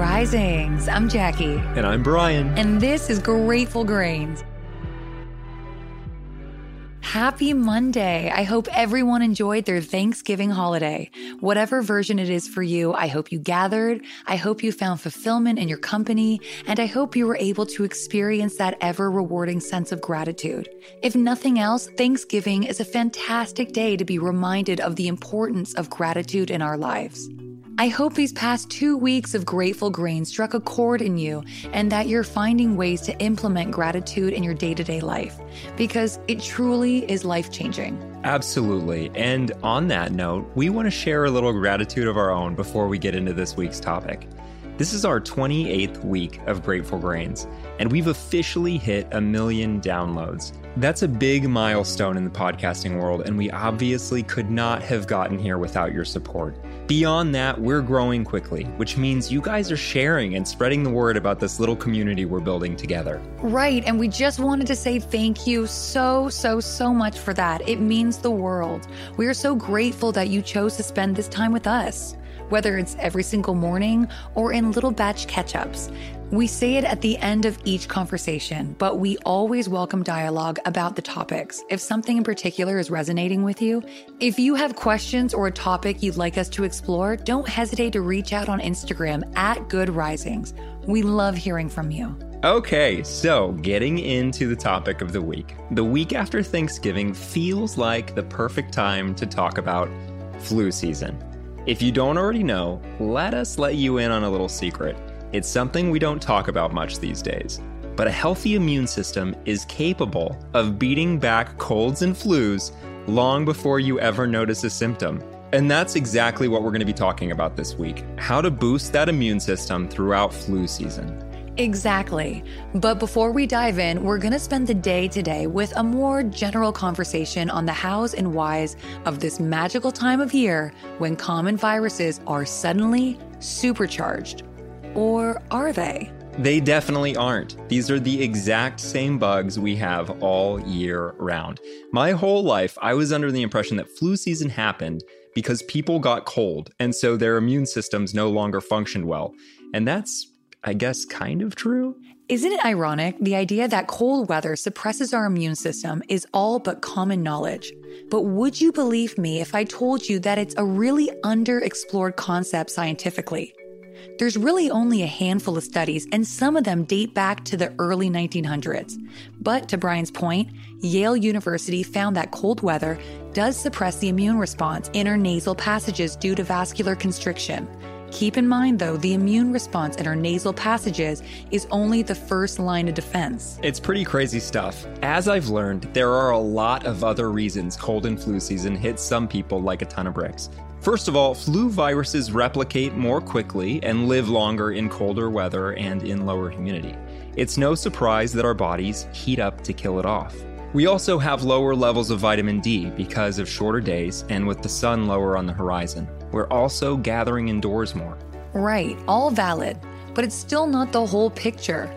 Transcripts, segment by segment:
risings. I'm Jackie. And I'm Brian. And this is Grateful Grains. Happy Monday. I hope everyone enjoyed their Thanksgiving holiday. Whatever version it is for you, I hope you gathered. I hope you found fulfillment in your company. And I hope you were able to experience that ever rewarding sense of gratitude. If nothing else, Thanksgiving is a fantastic day to be reminded of the importance of gratitude in our lives. I hope these past two weeks of Grateful Grain struck a chord in you and that you're finding ways to implement gratitude in your day to day life because it truly is life changing. Absolutely. And on that note, we want to share a little gratitude of our own before we get into this week's topic. This is our 28th week of Grateful Grains, and we've officially hit a million downloads. That's a big milestone in the podcasting world, and we obviously could not have gotten here without your support. Beyond that, we're growing quickly, which means you guys are sharing and spreading the word about this little community we're building together. Right, and we just wanted to say thank you so, so, so much for that. It means the world. We are so grateful that you chose to spend this time with us whether it's every single morning or in little batch catch ups. We say it at the end of each conversation, but we always welcome dialogue about the topics. If something in particular is resonating with you, if you have questions or a topic you'd like us to explore, don't hesitate to reach out on Instagram at Good Risings. We love hearing from you. Okay, so getting into the topic of the week. The week after Thanksgiving feels like the perfect time to talk about flu season. If you don't already know, let us let you in on a little secret. It's something we don't talk about much these days. But a healthy immune system is capable of beating back colds and flus long before you ever notice a symptom. And that's exactly what we're going to be talking about this week how to boost that immune system throughout flu season. Exactly. But before we dive in, we're going to spend the day today with a more general conversation on the hows and whys of this magical time of year when common viruses are suddenly supercharged. Or are they? They definitely aren't. These are the exact same bugs we have all year round. My whole life, I was under the impression that flu season happened because people got cold, and so their immune systems no longer functioned well. And that's I guess, kind of true. Isn't it ironic? The idea that cold weather suppresses our immune system is all but common knowledge. But would you believe me if I told you that it's a really underexplored concept scientifically? There's really only a handful of studies, and some of them date back to the early 1900s. But to Brian's point, Yale University found that cold weather does suppress the immune response in our nasal passages due to vascular constriction. Keep in mind, though, the immune response in our nasal passages is only the first line of defense. It's pretty crazy stuff. As I've learned, there are a lot of other reasons cold and flu season hits some people like a ton of bricks. First of all, flu viruses replicate more quickly and live longer in colder weather and in lower humidity. It's no surprise that our bodies heat up to kill it off. We also have lower levels of vitamin D because of shorter days and with the sun lower on the horizon. We're also gathering indoors more. Right, all valid, but it's still not the whole picture.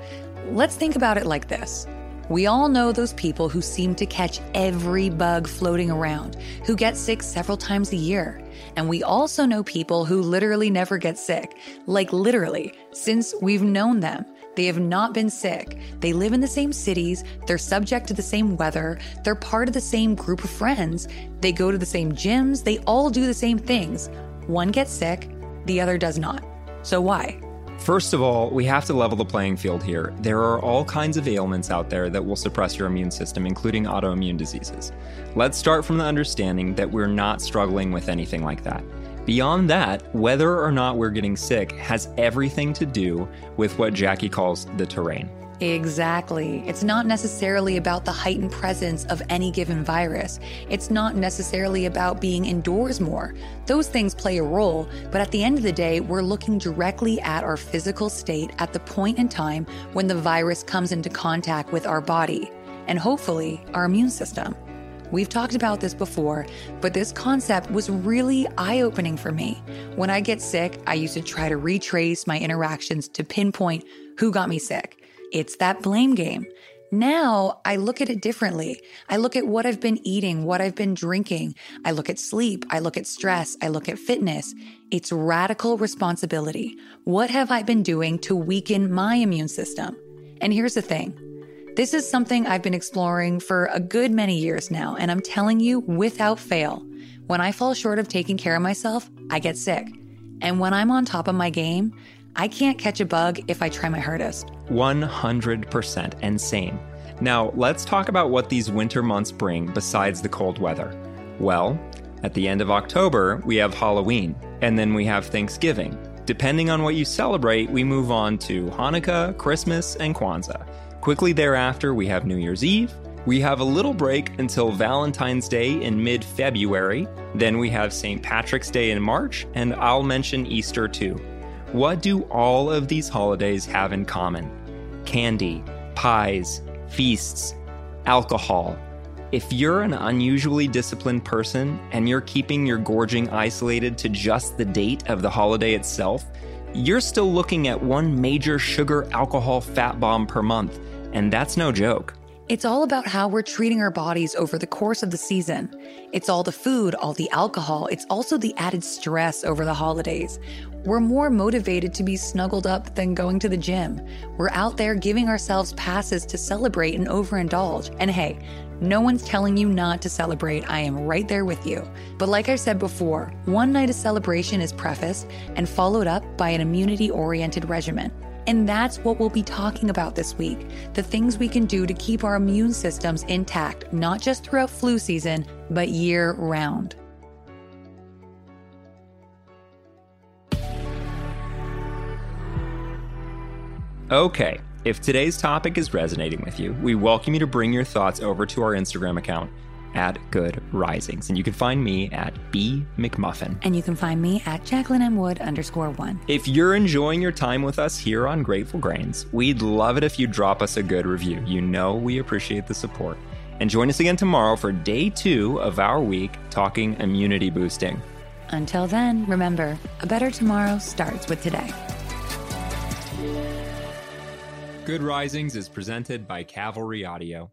Let's think about it like this. We all know those people who seem to catch every bug floating around, who get sick several times a year. And we also know people who literally never get sick, like literally, since we've known them. They have not been sick. They live in the same cities. They're subject to the same weather. They're part of the same group of friends. They go to the same gyms. They all do the same things. One gets sick, the other does not. So why? First of all, we have to level the playing field here. There are all kinds of ailments out there that will suppress your immune system, including autoimmune diseases. Let's start from the understanding that we're not struggling with anything like that. Beyond that, whether or not we're getting sick has everything to do with what Jackie calls the terrain. Exactly. It's not necessarily about the heightened presence of any given virus. It's not necessarily about being indoors more. Those things play a role, but at the end of the day, we're looking directly at our physical state at the point in time when the virus comes into contact with our body, and hopefully our immune system. We've talked about this before, but this concept was really eye opening for me. When I get sick, I used to try to retrace my interactions to pinpoint who got me sick. It's that blame game. Now I look at it differently. I look at what I've been eating, what I've been drinking. I look at sleep. I look at stress. I look at fitness. It's radical responsibility. What have I been doing to weaken my immune system? And here's the thing this is something I've been exploring for a good many years now, and I'm telling you without fail. When I fall short of taking care of myself, I get sick. And when I'm on top of my game, I can't catch a bug if I try my hardest. 100% insane. Now, let's talk about what these winter months bring besides the cold weather. Well, at the end of October, we have Halloween, and then we have Thanksgiving. Depending on what you celebrate, we move on to Hanukkah, Christmas, and Kwanzaa. Quickly thereafter, we have New Year's Eve. We have a little break until Valentine's Day in mid February. Then we have St. Patrick's Day in March, and I'll mention Easter too. What do all of these holidays have in common? Candy, pies, feasts, alcohol. If you're an unusually disciplined person and you're keeping your gorging isolated to just the date of the holiday itself, you're still looking at one major sugar alcohol fat bomb per month, and that's no joke. It's all about how we're treating our bodies over the course of the season. It's all the food, all the alcohol. It's also the added stress over the holidays. We're more motivated to be snuggled up than going to the gym. We're out there giving ourselves passes to celebrate and overindulge. And hey, no one's telling you not to celebrate. I am right there with you. But like I said before, one night of celebration is prefaced and followed up by an immunity oriented regimen. And that's what we'll be talking about this week the things we can do to keep our immune systems intact, not just throughout flu season, but year round. Okay, if today's topic is resonating with you, we welcome you to bring your thoughts over to our Instagram account at Good Risings. And you can find me at B McMuffin. And you can find me at Jacqueline M. Wood underscore one. If you're enjoying your time with us here on Grateful Grains, we'd love it if you drop us a good review. You know we appreciate the support. And join us again tomorrow for day two of our week talking immunity boosting. Until then, remember, a better tomorrow starts with today. Good Risings is presented by Cavalry Audio.